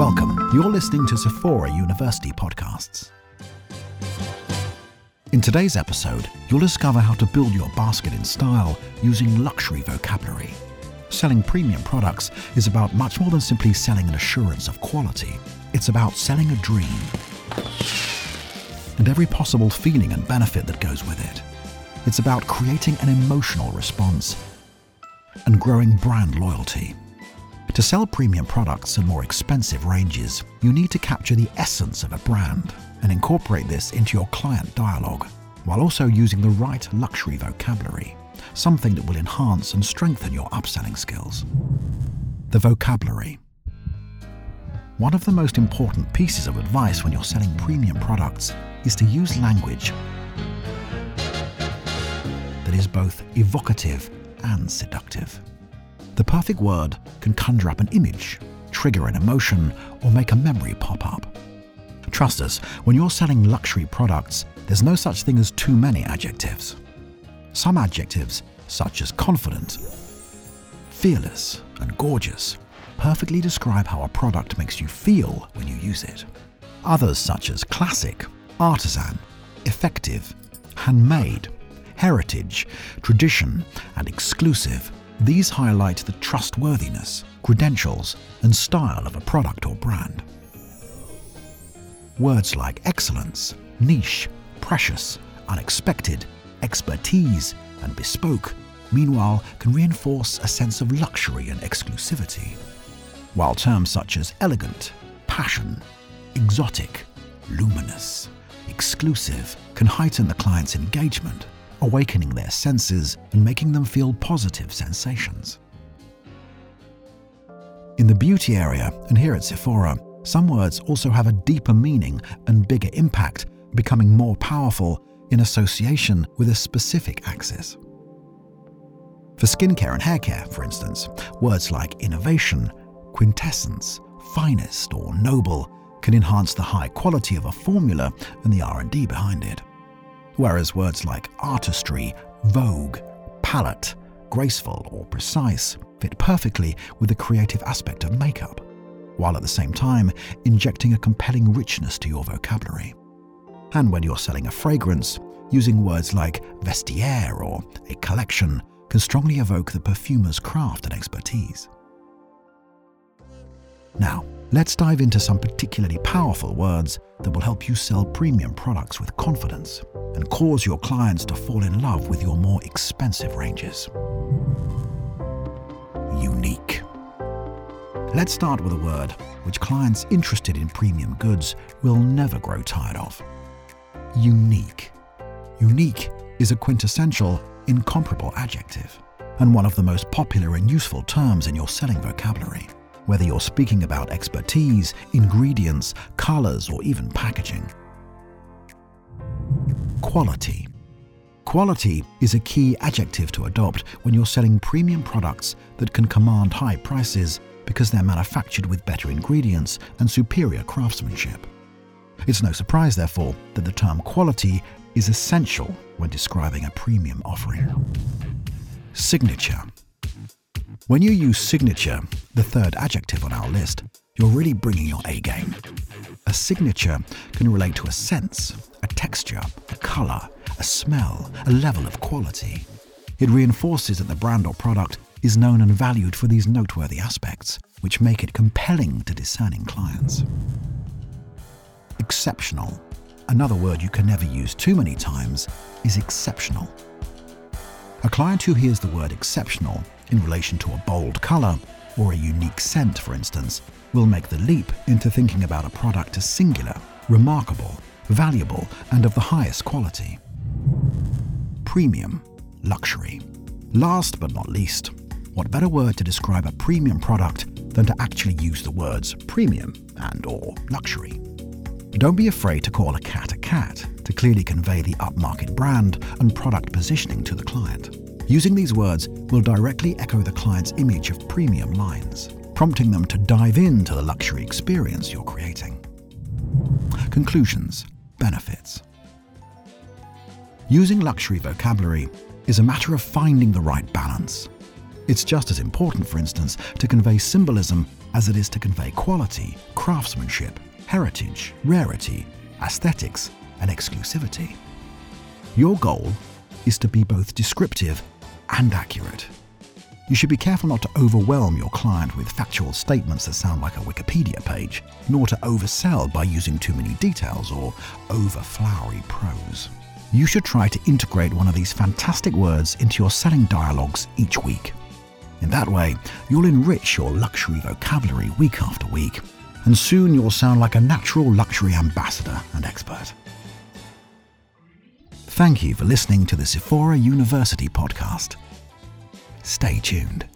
Welcome. You're listening to Sephora University podcasts. In today's episode, you'll discover how to build your basket in style using luxury vocabulary. Selling premium products is about much more than simply selling an assurance of quality. It's about selling a dream and every possible feeling and benefit that goes with it. It's about creating an emotional response and growing brand loyalty. To sell premium products and more expensive ranges, you need to capture the essence of a brand and incorporate this into your client dialogue, while also using the right luxury vocabulary, something that will enhance and strengthen your upselling skills. The vocabulary. One of the most important pieces of advice when you're selling premium products is to use language that is both evocative and seductive. The perfect word can conjure up an image, trigger an emotion, or make a memory pop up. Trust us, when you're selling luxury products, there's no such thing as too many adjectives. Some adjectives, such as confident, fearless, and gorgeous, perfectly describe how a product makes you feel when you use it. Others, such as classic, artisan, effective, handmade, heritage, tradition, and exclusive, these highlight the trustworthiness, credentials, and style of a product or brand. Words like excellence, niche, precious, unexpected, expertise, and bespoke, meanwhile, can reinforce a sense of luxury and exclusivity. While terms such as elegant, passion, exotic, luminous, exclusive can heighten the client's engagement, awakening their senses and making them feel positive sensations. In the beauty area, and here at Sephora, some words also have a deeper meaning and bigger impact, becoming more powerful in association with a specific axis. For skincare and haircare, for instance, words like innovation, quintessence, finest, or noble can enhance the high quality of a formula and the R&D behind it. Whereas words like artistry, vogue, palette, graceful, or precise fit perfectly with the creative aspect of makeup, while at the same time injecting a compelling richness to your vocabulary. And when you're selling a fragrance, using words like vestiaire or a collection can strongly evoke the perfumer's craft and expertise. Now, let's dive into some particularly powerful words that will help you sell premium products with confidence and cause your clients to fall in love with your more expensive ranges. Unique. Let's start with a word which clients interested in premium goods will never grow tired of. Unique. Unique is a quintessential, incomparable adjective, and one of the most popular and useful terms in your selling vocabulary whether you're speaking about expertise, ingredients, colors, or even packaging. Quality. Quality is a key adjective to adopt when you're selling premium products that can command high prices because they're manufactured with better ingredients and superior craftsmanship. It's no surprise, therefore, that the term quality is essential when describing a premium offering. Signature. When you use signature, the third adjective on our list, you're really bringing your A game. A signature can relate to a sense, a texture, a colour, a smell, a level of quality. It reinforces that the brand or product is known and valued for these noteworthy aspects, which make it compelling to discerning clients. Exceptional. Another word you can never use too many times is exceptional. A client who hears the word exceptional in relation to a bold colour or a unique scent, for instance, will make the leap into thinking about a product as singular, remarkable, valuable, and of the highest quality. Premium, luxury. Last but not least, what better word to describe a premium product than to actually use the words premium and or luxury. Don't be afraid to call a cat a cat to clearly convey the upmarket brand and product positioning to the client. Using these words will directly echo the client's image of premium lines, prompting them to dive into the luxury experience you're creating. Conclusions Benefits Using luxury vocabulary is a matter of finding the right balance. It's just as important, for instance, to convey symbolism as it is to convey quality, craftsmanship, heritage, rarity, aesthetics, and exclusivity. Your goal is to be both descriptive and accurate. You should be careful not to overwhelm your client with factual statements that sound like a Wikipedia page, nor to oversell by using too many details or over flowery prose. You should try to integrate one of these fantastic words into your selling dialogues each week. In that way, you'll enrich your luxury vocabulary week after week, and soon you'll sound like a natural luxury ambassador and expert. Thank you for listening to the Sephora University podcast. Stay tuned.